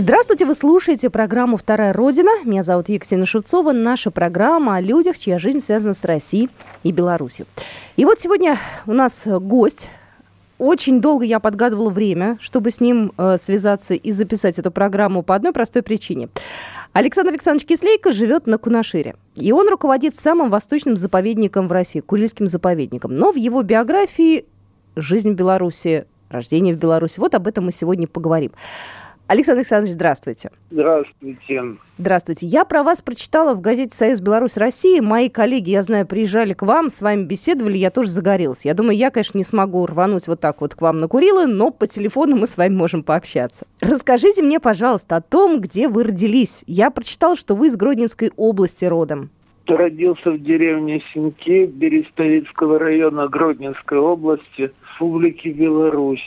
Здравствуйте, вы слушаете программу «Вторая Родина». Меня зовут Екатерина Шевцова. Наша программа о людях, чья жизнь связана с Россией и Беларусью. И вот сегодня у нас гость. Очень долго я подгадывала время, чтобы с ним э, связаться и записать эту программу по одной простой причине. Александр Александрович Кислейко живет на Кунашире. И он руководит самым восточным заповедником в России, Курильским заповедником. Но в его биографии жизнь в Беларуси, рождение в Беларуси. Вот об этом мы сегодня поговорим. Александр Александрович, здравствуйте. Здравствуйте. Здравствуйте. Я про вас прочитала в газете «Союз Беларусь России». Мои коллеги, я знаю, приезжали к вам, с вами беседовали, я тоже загорелась. Я думаю, я, конечно, не смогу рвануть вот так вот к вам на Курилы, но по телефону мы с вами можем пообщаться. Расскажите мне, пожалуйста, о том, где вы родились. Я прочитала, что вы из Гродненской области родом. Родился в деревне Синьки Берестовицкого района Гродненской области, Республики Беларусь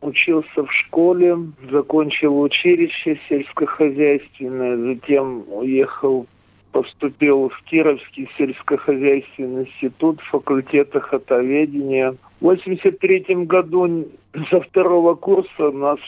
учился в школе, закончил училище сельскохозяйственное, затем уехал, поступил в Кировский сельскохозяйственный институт факультета хатоведения. В 83 году со второго курса нас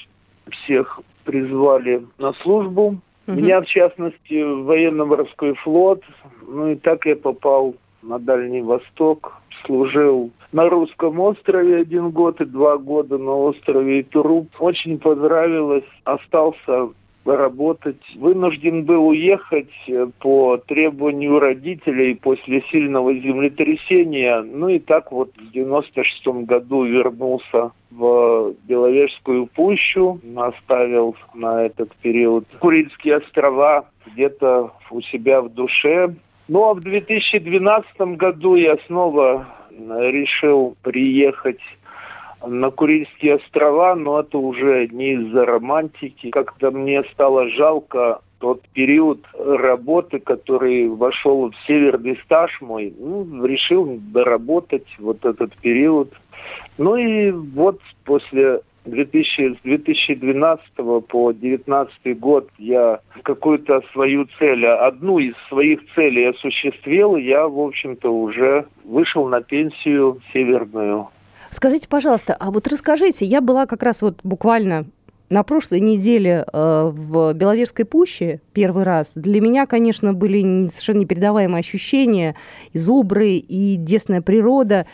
всех призвали на службу. Угу. Меня, в частности, в военно-морской флот. Ну и так я попал на Дальний Восток, служил на русском острове один год и два года на острове Итуруп. Очень понравилось, остался работать. Вынужден был уехать по требованию родителей после сильного землетрясения. Ну и так вот в 96 году вернулся в Беловежскую пущу, оставил на этот период Курильские острова где-то у себя в душе. Ну а в 2012 году я снова решил приехать на Курильские острова, но это уже не из-за романтики. Как-то мне стало жалко тот период работы, который вошел в северный стаж мой, ну, решил доработать вот этот период. Ну и вот после 2000, с 2012 по 2019 год я какую-то свою цель, одну из своих целей осуществил, я, в общем-то, уже вышел на пенсию северную. Скажите, пожалуйста, а вот расскажите, я была как раз вот буквально на прошлой неделе э, в Беловежской пуще первый раз. Для меня, конечно, были совершенно непередаваемые ощущения. И зубры, и десная природа.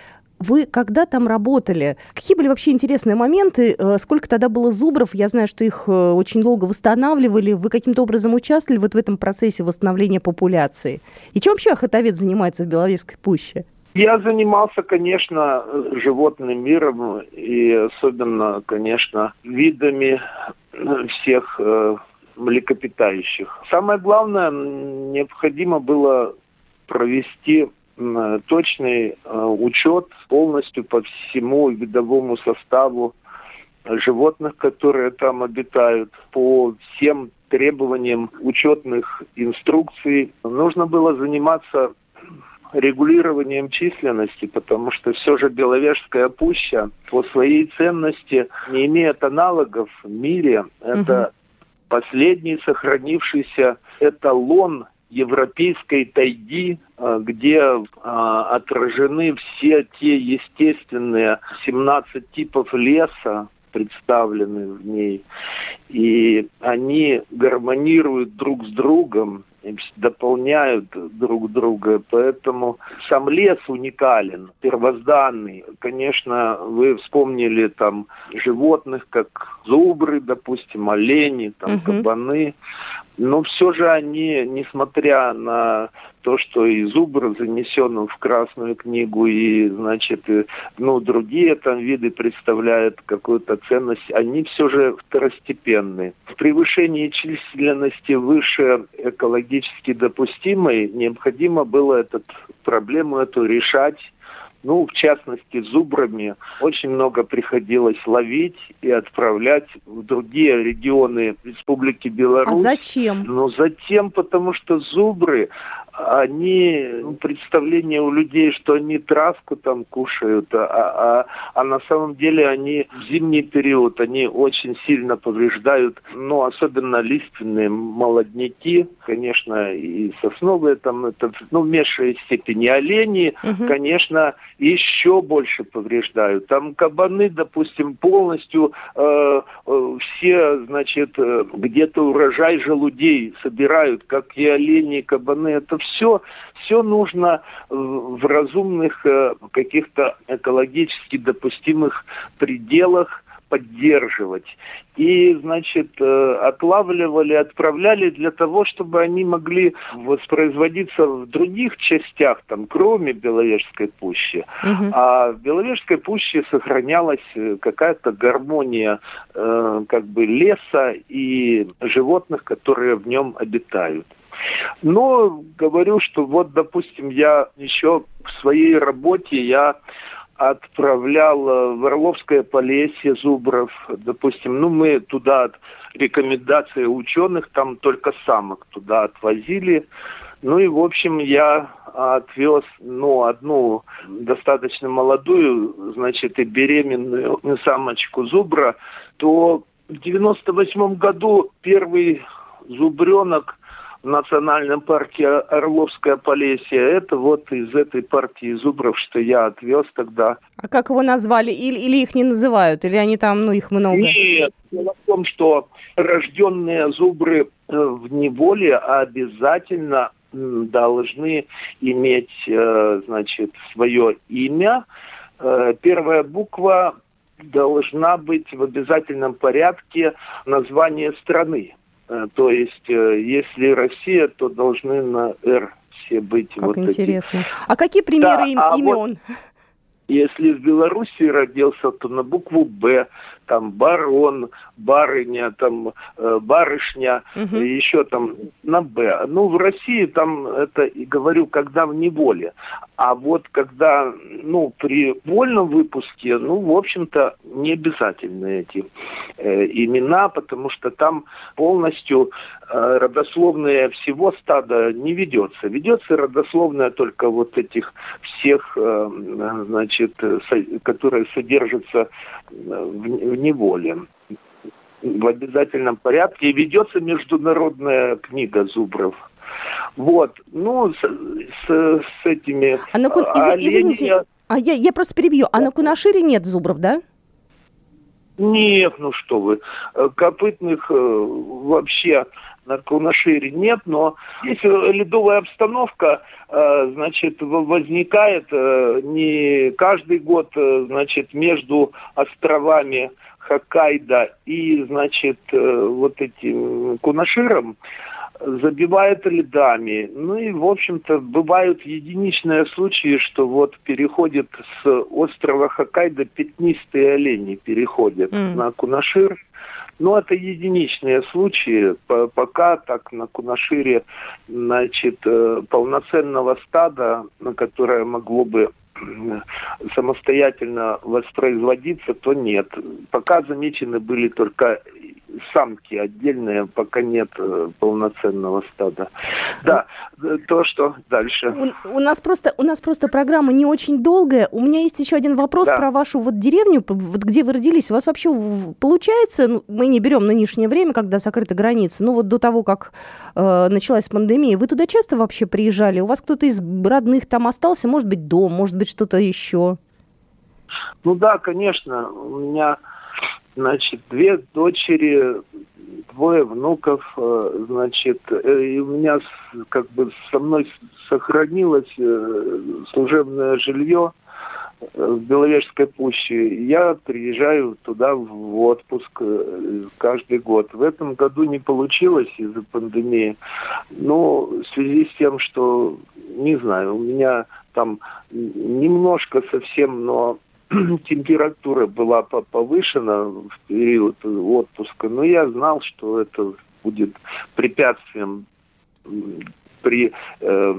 Вы когда там работали? Какие были вообще интересные моменты? Э, сколько тогда было зубров? Я знаю, что их э, очень долго восстанавливали. Вы каким-то образом участвовали вот в этом процессе восстановления популяции? И чем вообще охотовед занимается в Беловежской пуще? Я занимался, конечно, животным миром и особенно, конечно, видами всех э, млекопитающих. Самое главное, необходимо было провести точный э, учет полностью по всему видовому составу животных, которые там обитают, по всем требованиям учетных инструкций. Нужно было заниматься регулированием численности, потому что все же Беловежская пуща по своей ценности не имеет аналогов в мире. Это угу. последний сохранившийся эталон европейской тайги, а, где а, отражены все те естественные 17 типов леса, представлены в ней. И они гармонируют друг с другом, дополняют друг друга, поэтому сам лес уникален, первозданный. Конечно, вы вспомнили там животных, как зубры, допустим, олени, там угу. кабаны, но все же они, несмотря на то, что и зубр занесен в Красную книгу, и, значит, ну, другие там виды представляют какую-то ценность, они все же второстепенные. В превышении численности выше экологически допустимой необходимо было эту проблему эту решать ну, в частности, зубрами очень много приходилось ловить и отправлять в другие регионы Республики Беларусь. А зачем? Ну, затем, потому что зубры они ну, представление у людей, что они травку там кушают, а, а, а на самом деле они в зимний период они очень сильно повреждают, ну особенно лиственные молодняки, конечно, и сосновые там это, ну в меньшей степени олени, угу. конечно, еще больше повреждают. Там кабаны, допустим, полностью э, э, все, значит, э, где-то урожай желудей собирают, как и олени, и кабаны. Это все, все нужно в разумных э, каких-то экологически допустимых пределах поддерживать. И, значит, э, отлавливали, отправляли для того, чтобы они могли воспроизводиться в других частях, там, кроме Беловежской пущи. Угу. А в Беловежской пуще сохранялась э, какая-то гармония э, как бы леса и животных, которые в нем обитают. Но говорю, что вот, допустим, я еще в своей работе я отправлял в Орловское Полесье Зубров, допустим, ну мы туда рекомендации ученых, там только самок туда отвозили. Ну и, в общем, я отвез, ну, одну достаточно молодую, значит, и беременную самочку зубра, то в 98 году первый зубренок в национальном парке Орловская Полесье. Это вот из этой партии зубров, что я отвез тогда. А как его назвали? Или, или их не называют? Или они там, ну, их много? Нет, дело в том, что рожденные зубры э, в неволе обязательно должны иметь, э, значит, свое имя. Э, первая буква должна быть в обязательном порядке название страны. Э, то есть, э, если Россия, то должны на «Р» все быть как вот интересно. Эти. А какие примеры да, им, а имен? Вот, если в Беларуси родился, то на букву «Б», там барон, барыня, там э, барышня, угу. еще там на «Б». Ну, в России там это, и говорю, когда в неволе. А вот когда, ну, при вольном выпуске, ну, в общем-то, не обязательны эти э, имена, потому что там полностью э, родословная всего стада не ведется. Ведется родословная только вот этих всех, э, значит, со, которые содержатся в, в неволе в обязательном порядке. И ведется международная книга Зубров. Вот, ну, с, с, с этими... А на, из, извините, а я, я просто перебью. А на Кунашире нет зубров, да? Нет, ну что вы, копытных э, вообще на Кунашире нет, но если ледовая обстановка, э, значит, возникает э, не каждый год, значит, между островами Хоккайдо и, значит, вот этим Кунаширом, забивает льдами. Ну и, в общем-то, бывают единичные случаи, что вот переходит с острова Хоккайдо пятнистые олени переходят mm. на Кунашир. Но это единичные случаи. Пока так на Кунашире, значит, э, полноценного стада, на которое могло бы самостоятельно воспроизводиться, то нет. Пока замечены были только самки отдельные, пока нет э, полноценного стада. Да, э, то, что дальше. У, у, нас просто, у нас просто программа не очень долгая. У меня есть еще один вопрос да. про вашу вот деревню, вот где вы родились. У вас вообще получается, ну, мы не берем нынешнее время, когда закрыты границы, но вот до того, как э, началась пандемия, вы туда часто вообще приезжали? У вас кто-то из родных там остался? Может быть, дом, может быть, что-то еще? Ну да, конечно. У меня значит, две дочери, двое внуков, э, значит, э, и у меня как бы со мной сохранилось э, служебное жилье в Беловежской пуще. Я приезжаю туда в отпуск каждый год. В этом году не получилось из-за пандемии. Но в связи с тем, что, не знаю, у меня там немножко совсем, но температура была повышена в период отпуска, но я знал, что это будет препятствием при э,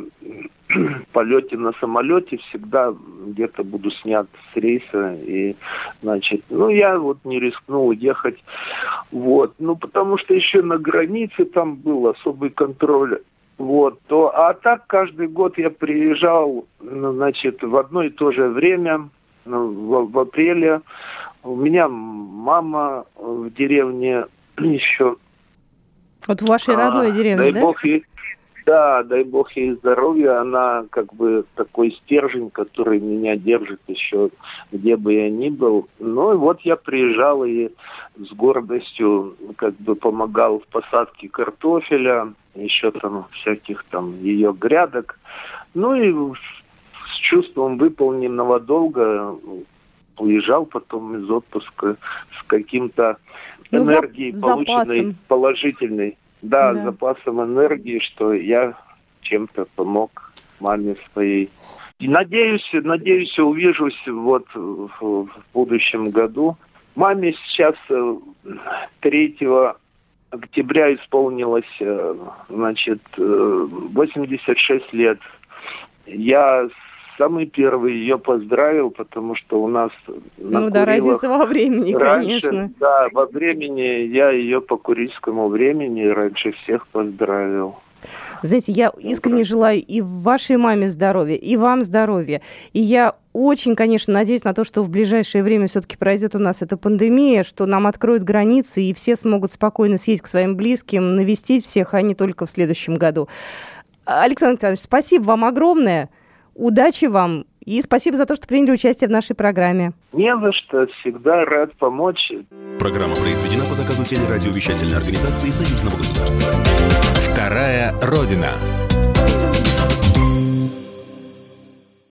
полете на самолете. Всегда где-то буду снят с рейса и значит ну я вот не рискнул ехать. Вот. Ну потому что еще на границе там был особый контроль. Вот, то, а так каждый год я приезжал, ну, значит, в одно и то же время, ну, в, в апреле. У меня мама в деревне еще. Вот в вашей родной а, деревне, дай да? Бог ей, да, дай бог ей здоровья. Она как бы такой стержень, который меня держит еще, где бы я ни был. Ну и вот я приезжал и с гордостью как бы помогал в посадке картофеля, еще там всяких там ее грядок. Ну и с чувством выполненного долга уезжал потом из отпуска с каким-то ну, энергией, за, полученной запасом. положительной да, да. запасом энергии, что я чем-то помог маме своей. И надеюсь, надеюсь, увижусь вот в, в будущем году. Маме сейчас 3 э, октября исполнилось, э, значит, 86 э, лет. Я самый первый ее поздравил, потому что у нас на Ну да, разница во времени, раньше, конечно. Да, во времени я ее по курильскому времени раньше всех поздравил. Знаете, я искренне желаю и вашей маме здоровья, и вам здоровья. И я очень, конечно, надеюсь на то, что в ближайшее время все-таки пройдет у нас эта пандемия, что нам откроют границы, и все смогут спокойно съесть к своим близким, навестить всех, а не только в следующем году. Александр Александрович, спасибо вам огромное. Удачи вам и спасибо за то, что приняли участие в нашей программе. Не за что, всегда рад помочь. Программа произведена по заказу телерадиовещательной организации Союзного государства. Вторая Родина.